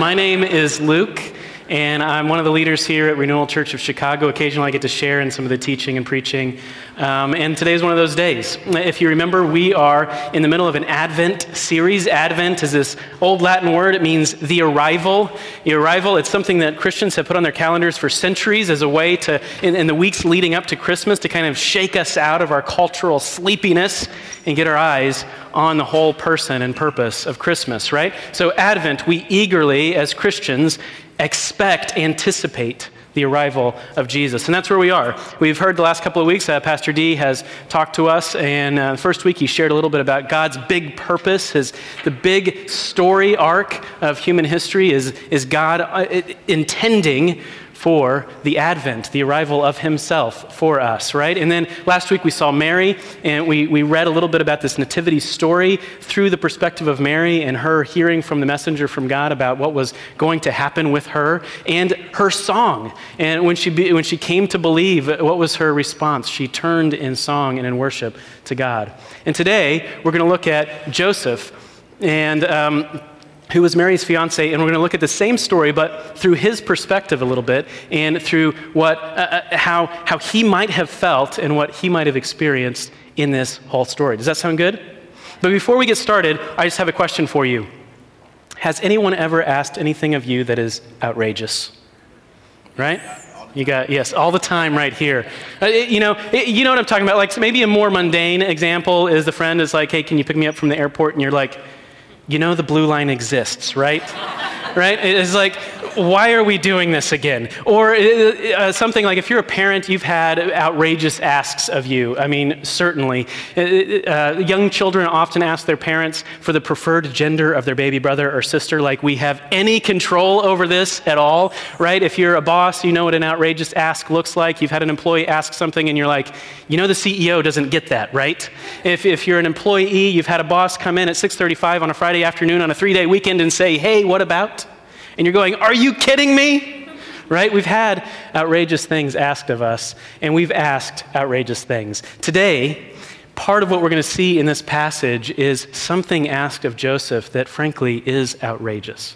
My name is Luke, and I'm one of the leaders here at Renewal Church of Chicago. Occasionally, I get to share in some of the teaching and preaching. Um, and today is one of those days. If you remember, we are in the middle of an Advent series. Advent is this old Latin word, it means the arrival. The arrival, it's something that Christians have put on their calendars for centuries as a way to, in, in the weeks leading up to Christmas, to kind of shake us out of our cultural sleepiness and get our eyes on the whole person and purpose of Christmas, right? So, Advent, we eagerly, as Christians, expect, anticipate the arrival of Jesus. And that's where we are. We've heard the last couple of weeks, uh, Pastor D has talked to us, and uh, the first week he shared a little bit about God's big purpose. His, the big story arc of human history is, is God uh, intending for the advent, the arrival of himself for us, right? And then last week we saw Mary, and we, we read a little bit about this nativity story through the perspective of Mary and her hearing from the messenger from God about what was going to happen with her and her song. And when she, be, when she came to believe, what was her response? She turned in song and in worship to God. And today we're going to look at Joseph. And um, who was Mary's fiance, and we're going to look at the same story, but through his perspective a little bit, and through what, uh, uh, how, how he might have felt and what he might have experienced in this whole story. Does that sound good? But before we get started, I just have a question for you. Has anyone ever asked anything of you that is outrageous? Right? You got yes, all the time right here. Uh, it, you know, it, you know what I'm talking about. Like maybe a more mundane example is the friend is like, "Hey, can you pick me up from the airport?" And you're like, you know the blue line exists, right? right? It's like, why are we doing this again? Or uh, uh, something like if you're a parent, you've had outrageous asks of you. I mean, certainly. Uh, uh, young children often ask their parents for the preferred gender of their baby brother or sister, like we have any control over this at all, right? If you're a boss, you know what an outrageous ask looks like. You've had an employee ask something and you're like, you know the CEO doesn't get that, right? If, if you're an employee, you've had a boss come in at 6.35 on a Friday afternoon on a three-day weekend and say, hey, what about? And you're going, Are you kidding me? Right? We've had outrageous things asked of us, and we've asked outrageous things. Today, part of what we're going to see in this passage is something asked of Joseph that, frankly, is outrageous.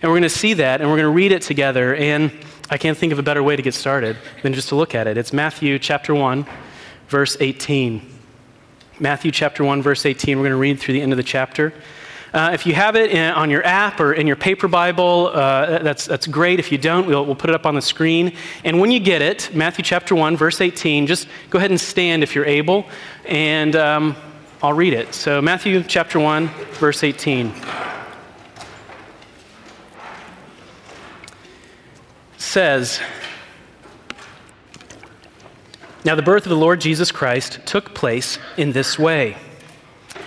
And we're going to see that, and we're going to read it together. And I can't think of a better way to get started than just to look at it. It's Matthew chapter 1, verse 18. Matthew chapter 1, verse 18. We're going to read through the end of the chapter. Uh, if you have it in, on your app or in your paper Bible, uh, that's, that's great. If you don't, we'll, we'll put it up on the screen. And when you get it, Matthew chapter 1, verse 18, just go ahead and stand if you're able, and um, I'll read it. So, Matthew chapter 1, verse 18. says, Now the birth of the Lord Jesus Christ took place in this way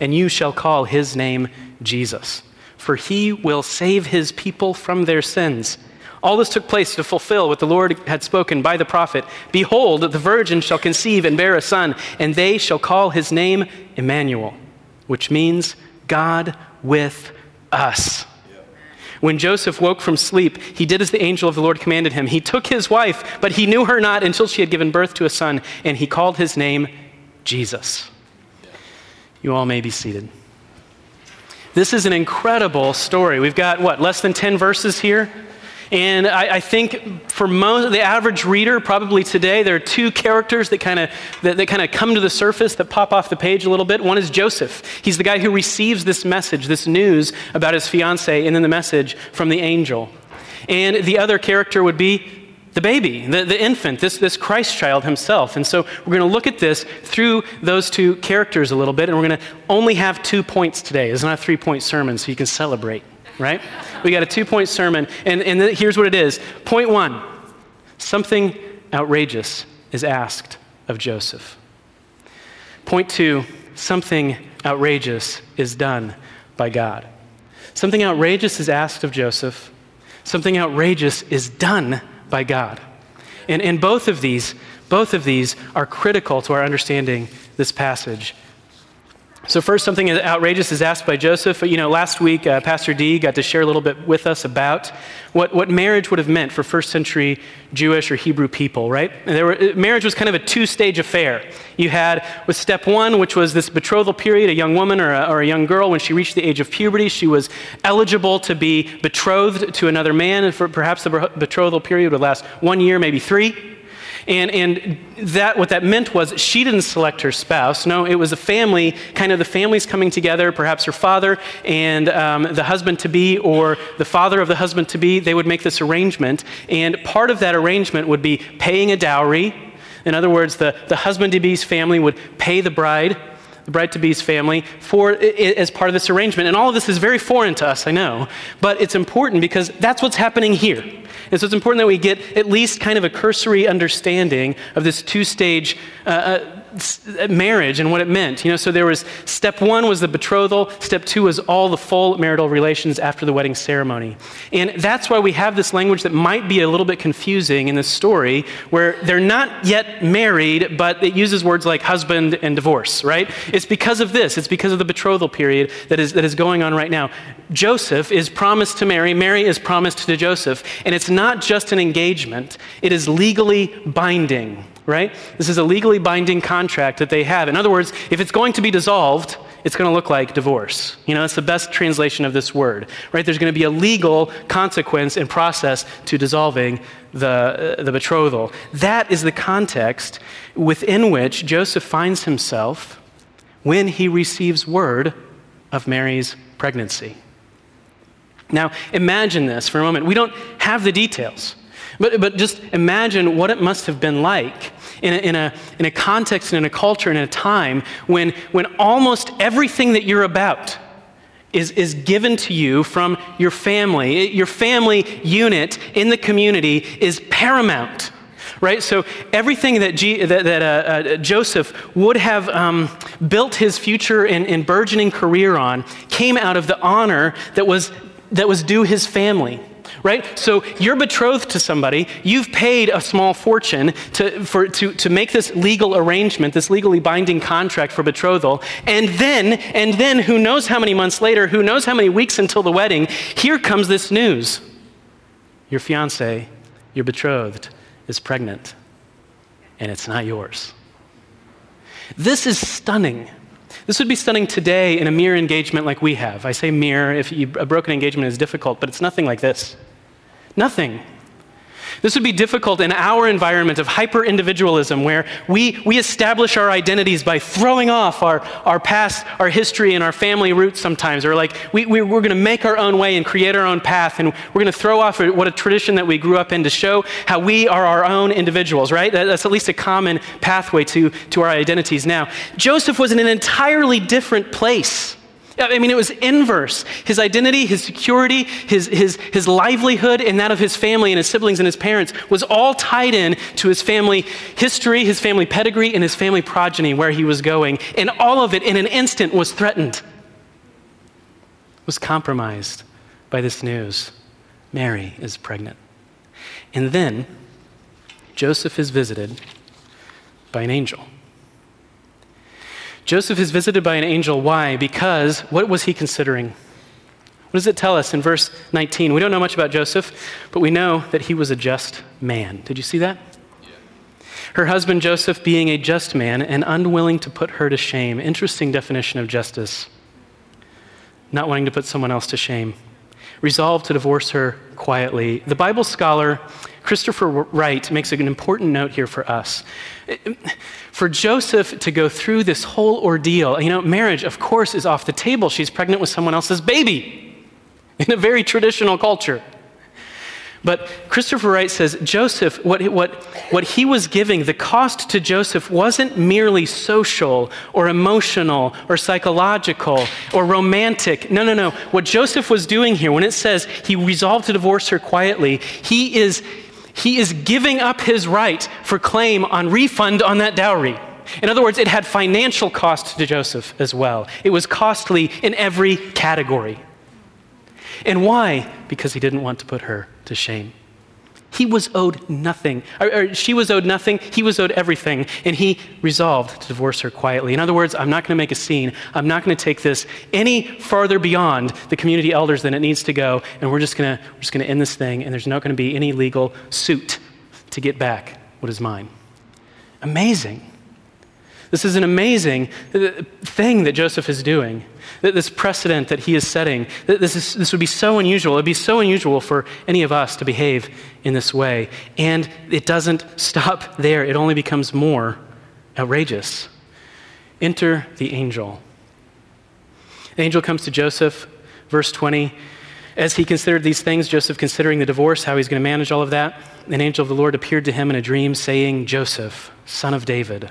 and you shall call his name Jesus, for he will save his people from their sins. All this took place to fulfill what the Lord had spoken by the prophet Behold, the virgin shall conceive and bear a son, and they shall call his name Emmanuel, which means God with us. When Joseph woke from sleep, he did as the angel of the Lord commanded him. He took his wife, but he knew her not until she had given birth to a son, and he called his name Jesus. You all may be seated. This is an incredible story. We've got, what, less than 10 verses here? And I, I, think for most the average reader, probably today, there are two characters that kind of that, that kind of come to the surface that pop off the page a little bit. One is Joseph. He's the guy who receives this message, this news about his fiance, and then the message from the angel. And the other character would be the baby, the, the infant, this, this Christ child himself. And so we're going to look at this through those two characters a little bit, and we're going to only have two points today. It's not a three point sermon, so you can celebrate, right? we got a two point sermon, and, and here's what it is. Point one something outrageous is asked of Joseph. Point two something outrageous is done by God. Something outrageous is asked of Joseph. something outrageous is done by God. And, and both of these, both of these are critical to our understanding this passage. So, first, something outrageous is asked by Joseph. You know, last week, uh, Pastor D got to share a little bit with us about what, what marriage would have meant for first century Jewish or Hebrew people, right? Were, uh, marriage was kind of a two stage affair. You had with step one, which was this betrothal period, a young woman or a, or a young girl, when she reached the age of puberty, she was eligible to be betrothed to another man, and for perhaps the betrothal period would last one year, maybe three. And, and that, what that meant was she didn't select her spouse. No, it was a family, kind of the families coming together, perhaps her father and um, the husband to be, or the father of the husband to be. They would make this arrangement. And part of that arrangement would be paying a dowry. In other words, the, the husband to be's family would pay the bride the bride to be's family, for as part of this arrangement. And all of this is very foreign to us, I know, but it's important because that's what's happening here. And so it's important that we get at least kind of a cursory understanding of this two stage uh, uh marriage and what it meant. You know, so there was step one was the betrothal, step two was all the full marital relations after the wedding ceremony. And that's why we have this language that might be a little bit confusing in this story, where they're not yet married, but it uses words like husband and divorce, right? It's because of this, it's because of the betrothal period that is, that is going on right now. Joseph is promised to Mary, Mary is promised to Joseph, and it's not just an engagement, it is legally binding right? This is a legally binding contract that they have. In other words, if it's going to be dissolved, it's going to look like divorce. You know, that's the best translation of this word, right? There's going to be a legal consequence and process to dissolving the, uh, the betrothal. That is the context within which Joseph finds himself when he receives word of Mary's pregnancy. Now, imagine this for a moment. We don't have the details, but, but just imagine what it must have been like in a, in a, in a context and in a culture and in a time when, when almost everything that you're about is, is given to you from your family. Your family unit in the community is paramount right? So everything that, G, that, that uh, uh, Joseph would have um, built his future and, and burgeoning career on came out of the honor that was, that was due his family right? So you're betrothed to somebody, you've paid a small fortune to, for, to, to make this legal arrangement, this legally binding contract for betrothal, and then, and then who knows how many months later, who knows how many weeks until the wedding, here comes this news. Your fiance, your betrothed, is pregnant, and it's not yours. This is stunning. This would be stunning today in a mere engagement like we have. I say mere, if you, a broken engagement is difficult, but it's nothing like this. Nothing. This would be difficult in our environment of hyper individualism where we, we establish our identities by throwing off our, our past, our history, and our family roots sometimes. Or like we, we, we're going to make our own way and create our own path, and we're going to throw off what a tradition that we grew up in to show how we are our own individuals, right? That's at least a common pathway to, to our identities now. Joseph was in an entirely different place. I mean, it was inverse. His identity, his security, his, his, his livelihood, and that of his family and his siblings and his parents was all tied in to his family history, his family pedigree, and his family progeny, where he was going. And all of it in an instant was threatened, was compromised by this news. Mary is pregnant. And then Joseph is visited by an angel. Joseph is visited by an angel. Why? Because what was he considering? What does it tell us in verse 19? We don't know much about Joseph, but we know that he was a just man. Did you see that? Her husband Joseph being a just man and unwilling to put her to shame. Interesting definition of justice. Not wanting to put someone else to shame. Resolved to divorce her quietly. The Bible scholar Christopher Wright makes an important note here for us. For Joseph to go through this whole ordeal, you know, marriage, of course, is off the table. She's pregnant with someone else's baby in a very traditional culture. But Christopher Wright says Joseph, what, what, what he was giving, the cost to Joseph wasn't merely social or emotional or psychological or romantic. No, no, no. What Joseph was doing here, when it says he resolved to divorce her quietly, he is he is giving up his right for claim on refund on that dowry. In other words, it had financial cost to Joseph as well. It was costly in every category. And why? Because he didn't want to put her to shame. He was owed nothing. Or, or, she was owed nothing. He was owed everything. And he resolved to divorce her quietly. In other words, I'm not going to make a scene. I'm not going to take this any farther beyond the community elders than it needs to go. And we're just going to, we're just going to end this thing. And there's not going to be any legal suit to get back what is mine. Amazing. This is an amazing uh, thing that Joseph is doing. This precedent that he is setting. This, is, this would be so unusual. It would be so unusual for any of us to behave in this way. And it doesn't stop there, it only becomes more outrageous. Enter the angel. The angel comes to Joseph, verse 20. As he considered these things, Joseph considering the divorce, how he's going to manage all of that, an angel of the Lord appeared to him in a dream, saying, Joseph, son of David,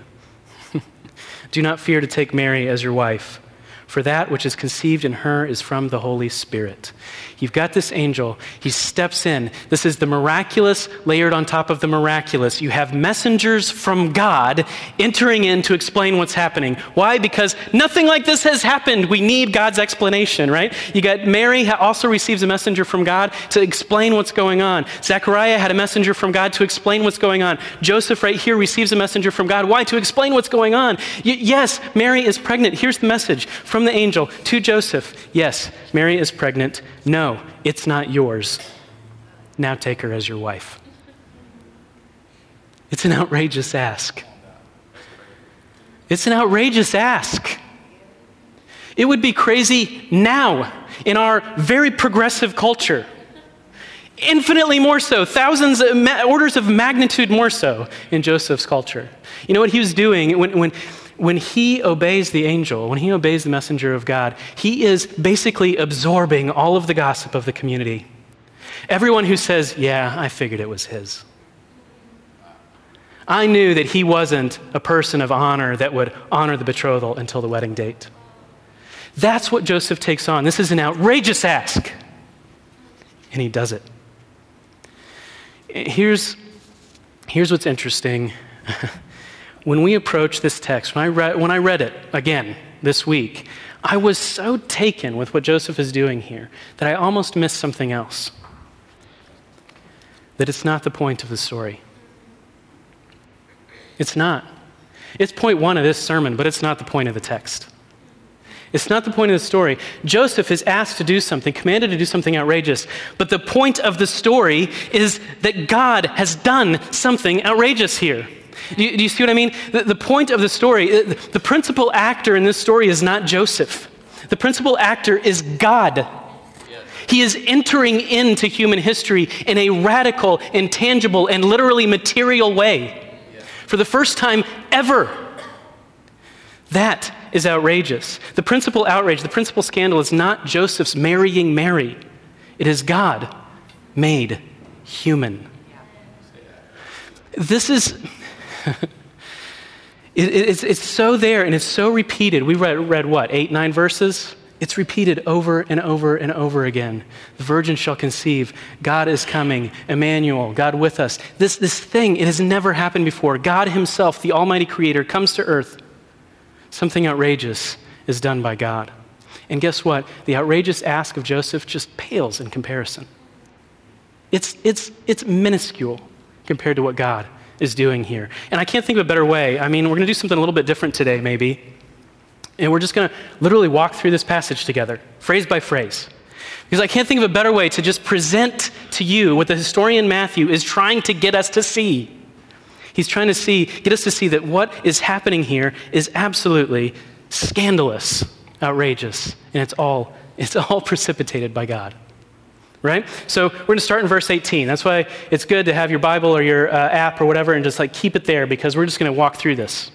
do not fear to take Mary as your wife for that which is conceived in her is from the Holy Spirit. You've got this angel. He steps in. This is the miraculous layered on top of the miraculous. You have messengers from God entering in to explain what's happening. Why? Because nothing like this has happened. We need God's explanation, right? You got Mary also receives a messenger from God to explain what's going on. Zechariah had a messenger from God to explain what's going on. Joseph, right here, receives a messenger from God. Why? To explain what's going on. Y- yes, Mary is pregnant. Here's the message from the angel to Joseph Yes, Mary is pregnant. No, it's not yours. Now take her as your wife. It's an outrageous ask. It's an outrageous ask. It would be crazy now in our very progressive culture. Infinitely more so, thousands, orders of magnitude more so in Joseph's culture. You know what he was doing when, when when he obeys the angel, when he obeys the messenger of God, he is basically absorbing all of the gossip of the community. Everyone who says, Yeah, I figured it was his. I knew that he wasn't a person of honor that would honor the betrothal until the wedding date. That's what Joseph takes on. This is an outrageous ask. And he does it. Here's, here's what's interesting. when we approach this text, when I, read, when I read it again this week, I was so taken with what Joseph is doing here that I almost missed something else. That it's not the point of the story. It's not. It's point one of this sermon, but it's not the point of the text. It's not the point of the story. Joseph is asked to do something, commanded to do something outrageous. But the point of the story is that God has done something outrageous here. Do you, do you see what I mean? The, the point of the story, uh, the principal actor in this story is not Joseph. The principal actor is God. He is entering into human history in a radical, intangible, and literally material way. For the first time ever. That is outrageous. The principal outrage, the principal scandal is not Joseph's marrying Mary, it is God made human. This is it, it's, it's so there and it's so repeated. We read, read what, eight, nine verses? It's repeated over and over and over again. The virgin shall conceive. God is coming. Emmanuel, God with us. This, this thing, it has never happened before. God Himself, the Almighty Creator, comes to earth. Something outrageous is done by God. And guess what? The outrageous ask of Joseph just pales in comparison. It's, it's, it's minuscule compared to what God is doing here. And I can't think of a better way. I mean, we're going to do something a little bit different today, maybe. And we're just going to literally walk through this passage together, phrase by phrase. Because I can't think of a better way to just present to you what the historian Matthew is trying to get us to see. He's trying to see, get us to see that what is happening here is absolutely scandalous, outrageous, and it's all, it's all precipitated by God right? So we're going to start in verse 18. That's why it's good to have your Bible or your uh, app or whatever and just like keep it there because we're just going to walk through this.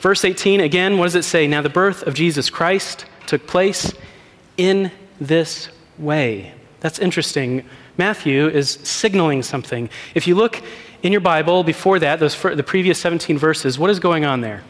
Verse 18, again, what does it say? Now the birth of Jesus Christ took place in this way. That's interesting. Matthew is signaling something. If you look in your Bible before that, those the previous 17 verses, what is going on there?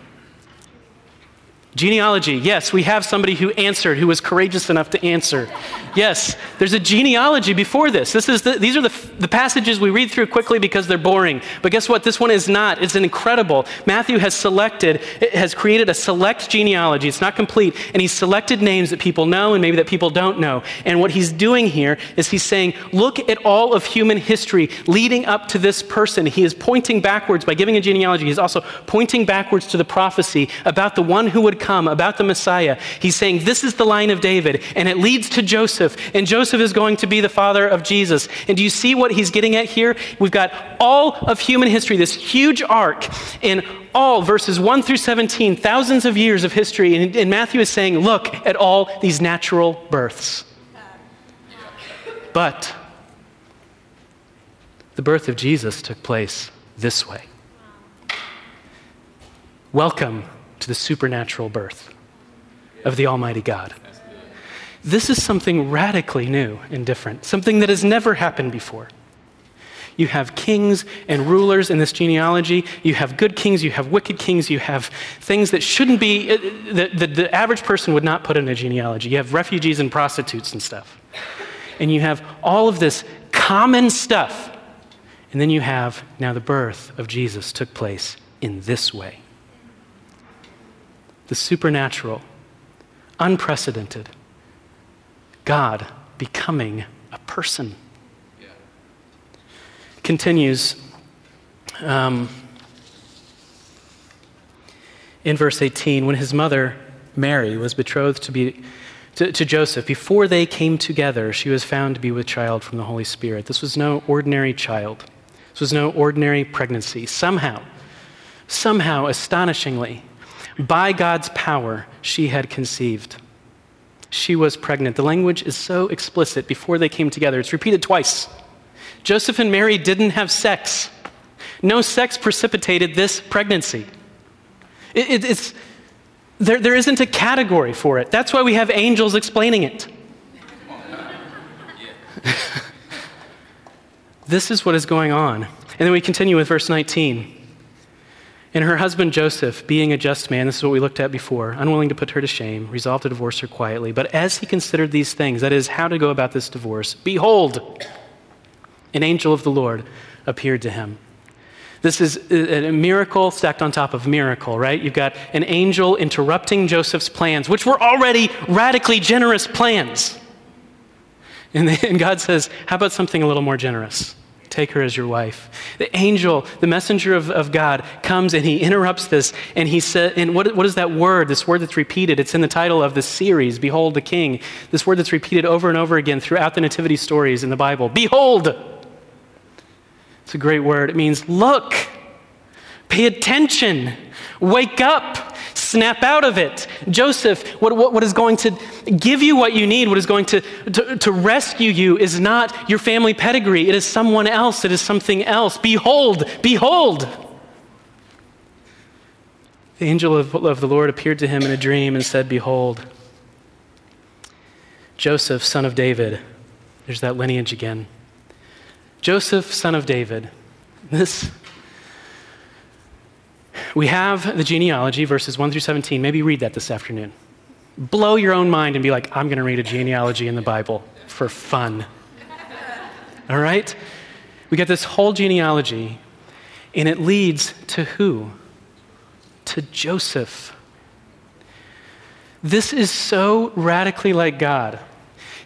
Genealogy, yes, we have somebody who answered, who was courageous enough to answer. Yes, there's a genealogy before this. this is the, these are the, the passages we read through quickly because they're boring. But guess what? This one is not. It's incredible. Matthew has selected, has created a select genealogy. It's not complete. And he's selected names that people know and maybe that people don't know. And what he's doing here is he's saying, look at all of human history leading up to this person. He is pointing backwards by giving a genealogy. He's also pointing backwards to the prophecy about the one who would come come, about the Messiah. He's saying, This is the line of David, and it leads to Joseph, and Joseph is going to be the father of Jesus. And do you see what he's getting at here? We've got all of human history, this huge arc, in all verses 1 through 17, thousands of years of history. And, and Matthew is saying, Look at all these natural births. But the birth of Jesus took place this way. Welcome the supernatural birth of the Almighty God. This is something radically new and different, something that has never happened before. You have kings and rulers in this genealogy. You have good kings, you have wicked kings, you have things that shouldn't be, uh, that the, the average person would not put in a genealogy. You have refugees and prostitutes and stuff. And you have all of this common stuff. And then you have now the birth of Jesus took place in this way the supernatural, unprecedented, God becoming a person. Continues um, in verse 18 when his mother, Mary, was betrothed to, be, to, to Joseph, before they came together, she was found to be with child from the Holy Spirit. This was no ordinary child, this was no ordinary pregnancy. Somehow, somehow, astonishingly, by God's power, she had conceived. She was pregnant. The language is so explicit before they came together. It's repeated twice. Joseph and Mary didn't have sex. No sex precipitated this pregnancy. It, it, it's, there, there isn't a category for it. That's why we have angels explaining it. this is what is going on. And then we continue with verse 19. And her husband Joseph, being a just man, this is what we looked at before, unwilling to put her to shame, resolved to divorce her quietly. But as he considered these things, that is, how to go about this divorce, behold, an angel of the Lord appeared to him. This is a miracle stacked on top of miracle, right? You've got an angel interrupting Joseph's plans, which were already radically generous plans. And, God says, How about something a little more generous? Take her as your wife. The angel, the messenger of, of God, comes and he interrupts this. And he said, and what, what is that word? This word that's repeated. It's in the title of this series, Behold the King. This word that's repeated over and over again throughout the nativity stories in the Bible. Behold! It's a great word. It means look, pay attention, wake up snap out of it. Joseph, what, what, what is going to give you what you need, what is going to, to, to rescue you, is not your family pedigree. It is someone else, it is something else. Behold, behold. The angel of, of the Lord appeared to him in a dream and said, Behold, Joseph, son of David. There's that lineage again. Joseph, son of David. This we have the genealogy, verses 1 through 17. Maybe read that this afternoon. Blow your own mind and be like, I'm going to read a genealogy in the Bible for fun. All right? We get this whole genealogy, and it leads to who? To Joseph. This is so radically like God.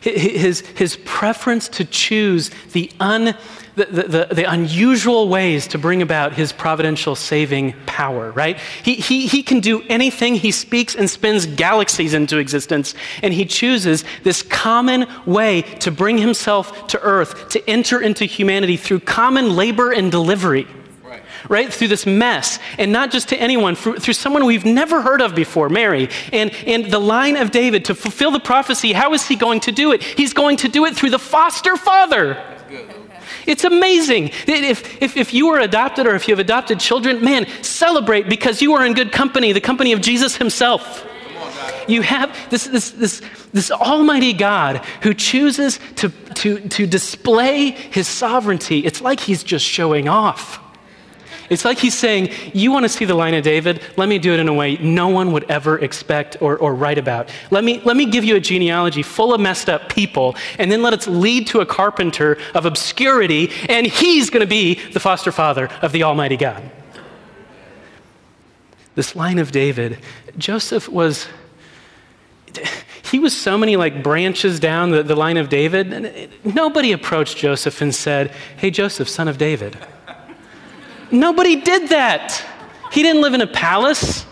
His, his preference to choose the un the, the, the, unusual ways to bring about his providential saving power, right? He, he, he can do anything. He speaks and spins galaxies into existence, and he chooses this common way to bring himself to earth, to enter into humanity through common labor and delivery. Right. through this mess and not just to anyone through, someone we've never heard of before mary and, and the line of david to fulfill the prophecy how is he going to do it he's going to do it through the foster father it's amazing. If, if, if you are adopted or if you have adopted children, man, celebrate because you are in good company, the company of Jesus himself. You have this, this, this, this almighty God who chooses to, to, to display his sovereignty. It's like he's just showing off. It's like he's saying, You want to see the line of David? Let me do it in a way no one would ever expect or, or write about. Let me, let me give you a genealogy full of messed up people, and then let it lead to a carpenter of obscurity, and he's going to be the foster father of the Almighty God. This line of David, Joseph was he was so many like branches down the, the line of David. Nobody approached Joseph and said, Hey, Joseph, son of David. Nobody did that. He didn't live in a palace.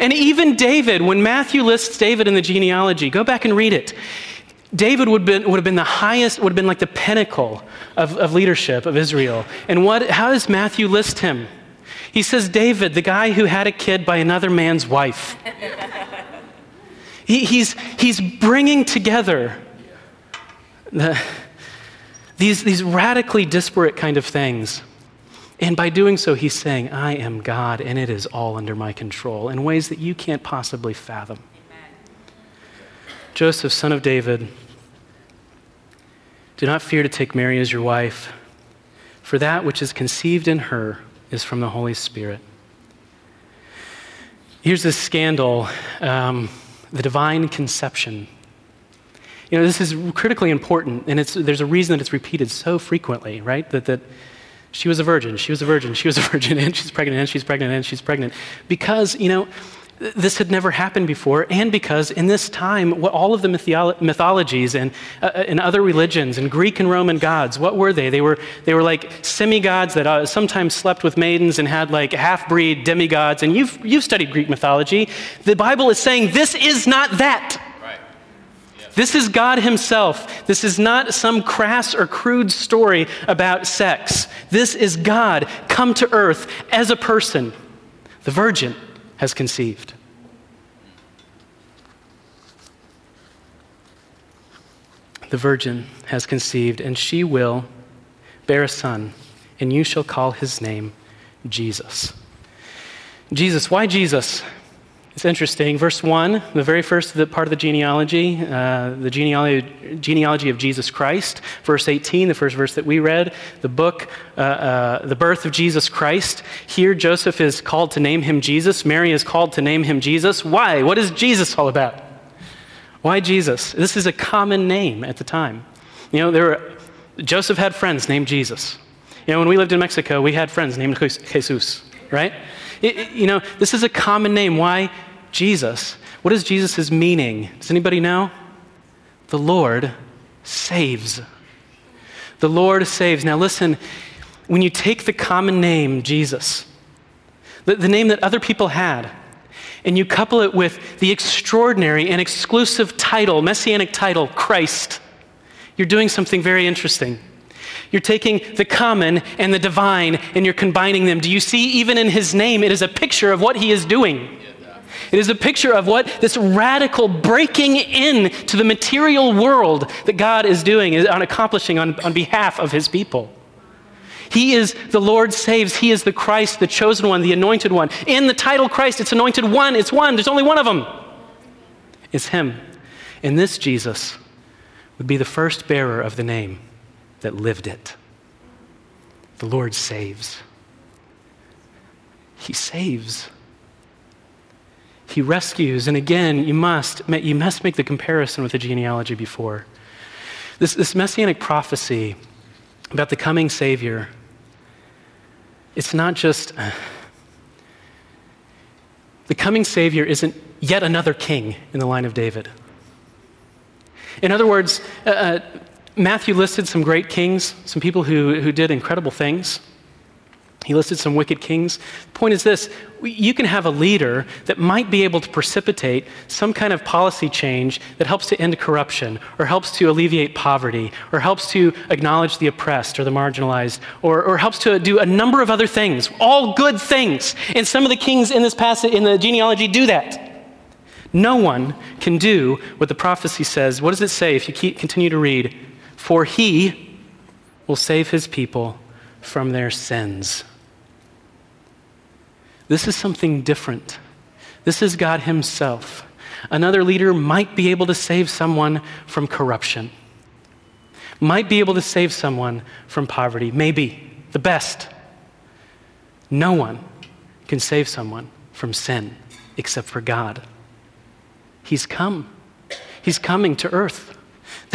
And even David, when Matthew lists David in the genealogy, go back and read it. David would, been, would have been the highest, would have been like the pinnacle of, of leadership of Israel. And what, how does Matthew list him? He says, David, the guy who had a kid by another man's wife. He, he's, he's bringing together the, these, these radically disparate kind of things. And by doing so, he's saying, I am God and it is all under my control in ways that you can't possibly fathom. Amen. Joseph, son of David, do not fear to take Mary as your wife, for that which is conceived in her is from the Holy Spirit. Here's this scandal. Um, the divine conception. You know, this is critically important, and there's a reason that it's repeated so frequently, right? That, that she was a virgin, she was a virgin, she was a virgin, and she's pregnant, and she's pregnant, and she's pregnant. Because, you know, this had never happened before, and because in this time, what all of the mytholo- mythologies and, uh, and other religions and Greek and Roman gods, what were they? They were, they were like semi-gods that uh, sometimes slept with maidens and had like half-breed demigods. And you've, you've studied Greek mythology. The Bible is saying this is not that. This is God Himself. This is not some crass or crude story about sex. This is God come to earth as a person, the virgin has conceived. The virgin has conceived, and she will bear a son, and you shall call his name Jesus. Jesus, why Jesus? It's interesting. Verse 1, the very first part of the genealogy, uh, the genealogy, genealogy of Jesus Christ. Verse 18, the first verse that we read, the book, uh, uh, the birth of Jesus Christ. Here, Joseph is called to name him Jesus. Mary is called to name him Jesus. Why? What is Jesus all about? Why Jesus? This is a common name at the time. You know, there were, Joseph had friends named Jesus. You know, when we lived in Mexico, we had friends named Jesus, right? It, it, you know, this is a common name. Why Jesus? What is Jesus' meaning? Does anybody know? The Lord saves. The Lord saves. Now, listen, when you take the common name, Jesus, the, the name that other people had, and you couple it with the extraordinary and exclusive title, messianic title, Christ, you're doing something very interesting. You're taking the common and the divine and you're combining them. Do you see, even in his name, it is a picture of what he is doing? It is a picture of what this radical breaking in to the material world that God is doing, on accomplishing on, on behalf of his people. He is the Lord saves. He is the Christ, the chosen one, the anointed one. In the title Christ, it's anointed one. It's one. There's only one of them. It's him. And this Jesus would be the first bearer of the name that lived it. The Lord saves. He saves. He rescues. And again, you must, you must make the comparison with the genealogy before. This, this messianic prophecy about the coming Savior, it's not just. Uh, the coming Savior isn't yet another king in the line of David. In other words, uh, uh Matthew listed some great kings, some people who, who did incredible things. He listed some wicked kings. The point is this you can have a leader that might be able to precipitate some kind of policy change that helps to end corruption, or helps to alleviate poverty, or helps to acknowledge the oppressed or the marginalized, or, or helps to do a number of other things, all good things. And some of the kings in this passage, in the genealogy, do that. No one can do what the prophecy says. What does it say if you keep, continue to read? For he will save his people from their sins. This is something different. This is God Himself. Another leader might be able to save someone from corruption, might be able to save someone from poverty, maybe the best. No one can save someone from sin except for God. He's come. He's coming to earth.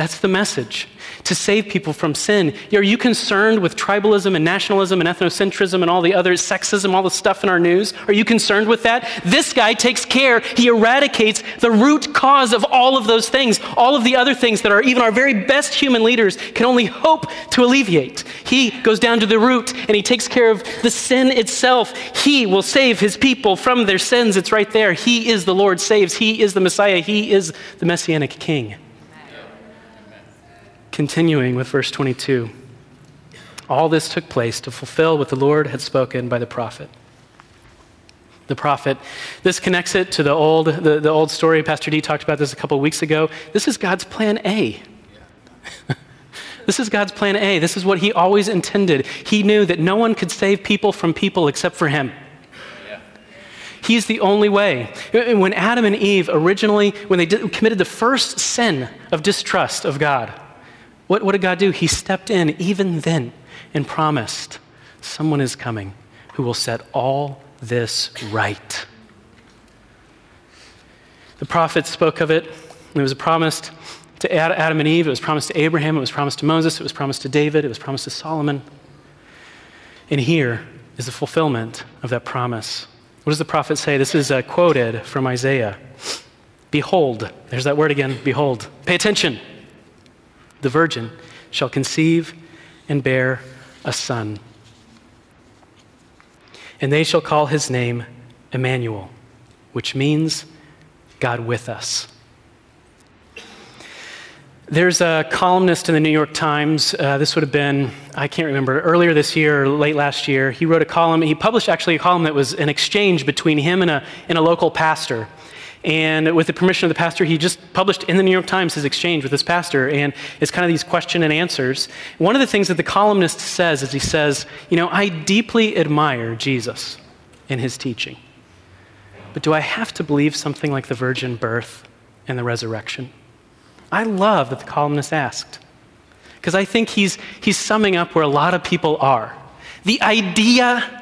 That's the message to save people from sin. Are you concerned with tribalism and nationalism and ethnocentrism and all the other sexism, all the stuff in our news? Are you concerned with that? This guy takes care, he eradicates the root cause of all of those things, all of the other things that are even our very best human leaders can only hope to alleviate. He goes down to the root and he takes care of the sin itself. He will save his people from their sins. It's right there. He is the Lord saves, he is the Messiah, he is the messianic king. Continuing with verse 22. All this took place to fulfill what the Lord had spoken by the prophet. The prophet. This connects it to the old, the, the old story. Pastor D talked about this a couple weeks ago. This is God's plan A. this is God's plan A. This is what he always intended. He knew that no one could save people from people except for him. He's the only way. When Adam and Eve originally, when they did, committed the first sin of distrust of God, what, what did God do? He stepped in even then and promised someone is coming who will set all this right. The prophets spoke of it. It was promised to Adam and Eve, it was promised to Abraham, it was promised to Moses, it was promised to David, it was promised to Solomon. And here is the fulfillment of that promise. What does the prophet say? This is uh, quoted from Isaiah. Behold, there's that word again, behold. Pay attention the virgin, shall conceive and bear a son. And they shall call his name Emmanuel, which means God with us. There's a columnist in the New York Times. Uh, this would have been, I can't remember, earlier this year or late last year. He wrote a column. He published actually a column that was an exchange between him and a, and a local pastor. And with the permission of the pastor, he just published in the New York Times his exchange with this pastor. And it's kind of these question and answers. One of the things that the columnist says is he says, You know, I deeply admire Jesus and his teaching. But do I have to believe something like the virgin birth and the resurrection? I love that the columnist asked. Because I think he's, he's summing up where a lot of people are. The idea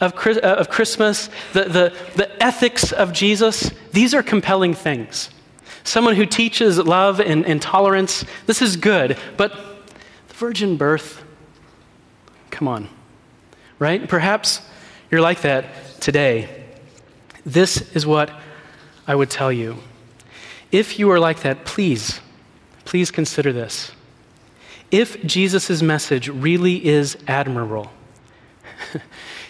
of, uh, of Christmas, the, the, the ethics of Jesus, these are compelling things. Someone who teaches love and, and tolerance, this is good, but the virgin birth, come on, right? Perhaps you're like that today. This is what I would tell you. If you are like that, please, please consider this. If Jesus' message really is admirable,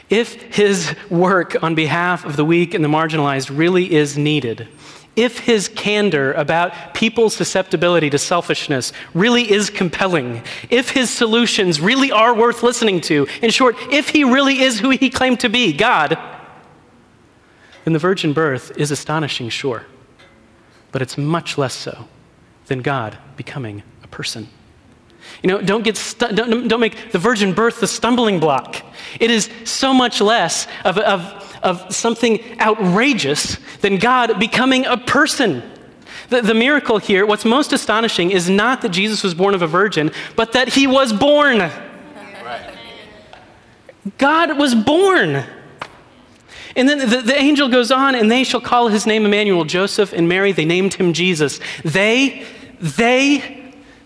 If his work on behalf of the weak and the marginalized really is needed, if his candor about people's susceptibility to selfishness really is compelling, if his solutions really are worth listening to, in short, if he really is who he claimed to be, God, then the virgin birth is astonishing, sure. But it's much less so than God becoming a person. You know, don't, get stu- don't, don't make the virgin birth the stumbling block. It is so much less of, of, of something outrageous than God becoming a person. The, the miracle here, what's most astonishing, is not that Jesus was born of a virgin, but that he was born. God was born. And then the, the, angel goes on, and they shall call his name Emmanuel. Joseph and Mary, they named him Jesus. They, they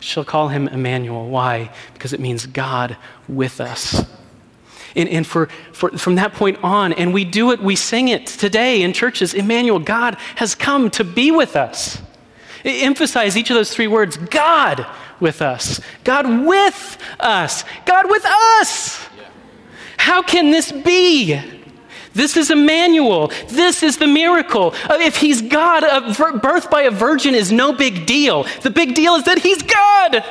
shall call him Emmanuel. Why? Because it means God with us. And, and for, for, from that point on, and we do it, we sing it today in churches Emmanuel, God has come to be with us. Emphasize each of those three words God with us, God with us, God with us. How can this be? This is Emmanuel. This is the miracle. Uh, if he's God, a birth by a virgin is no big deal. The big deal is that he's God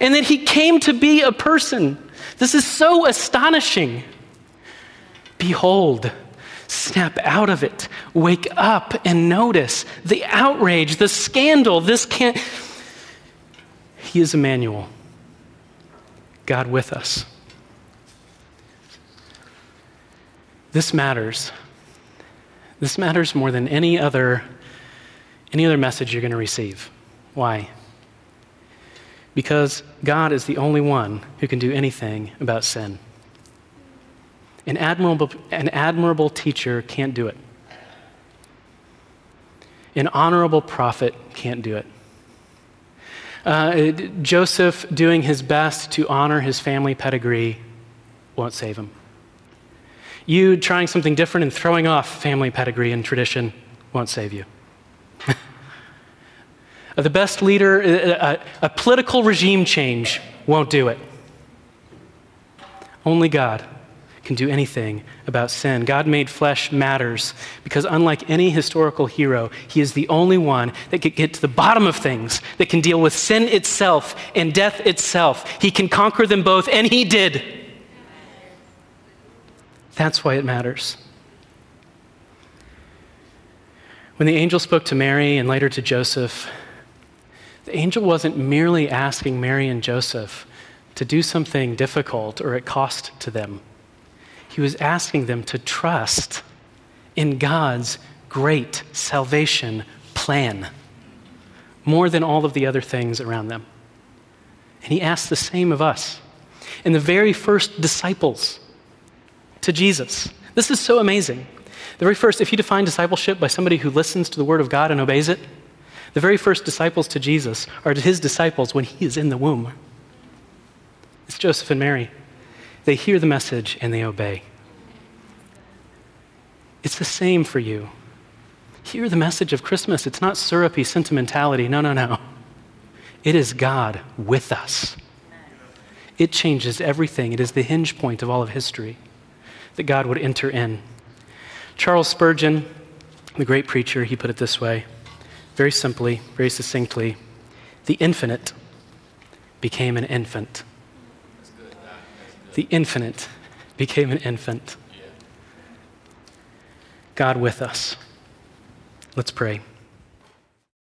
and that he came to be a person. This is so astonishing. Behold, snap out of it, wake up and notice the outrage, the scandal. This can't. He is Emmanuel, God with us. This matters. This matters more than any other, any other message you're going to receive. Why? Because God is the only one who can do anything about sin. An admirable, an admirable teacher can't do it. An honorable prophet can't do it. Uh, Joseph doing his best to honor his family pedigree won't save him. You trying something different and throwing off family pedigree and tradition won't save you. the best leader, uh, uh, a, a political regime change won't do it. Only God can do anything about sin. God made flesh matters because, unlike any historical hero, he is the only one that can get to the bottom of things, that can deal with sin itself and death itself. He can conquer them both, and he did. That's why it matters. When the angel spoke to Mary and later to Joseph, the angel wasn't merely asking Mary and Joseph to do something difficult or at cost to them. He was asking them to trust in God's great salvation plan more than all of the other things around them. And he asked the same of us. And the very first disciples to Jesus. This is so amazing. The very first, if you define discipleship by somebody who listens to the word of God and obeys it, the very first disciples to Jesus are his disciples when he is in the womb. It's Joseph and Mary. They hear the message and they obey. It's the same for you. Hear the message of Christmas. It's not syrupy sentimentality. No, no, no. It is God with us. It changes everything. It is the hinge point of all of history that God would enter in. Charles Spurgeon, the great preacher, he put it this way very simply, very succinctly the infinite became an infant. The infinite became an infant. God with us. Let's pray.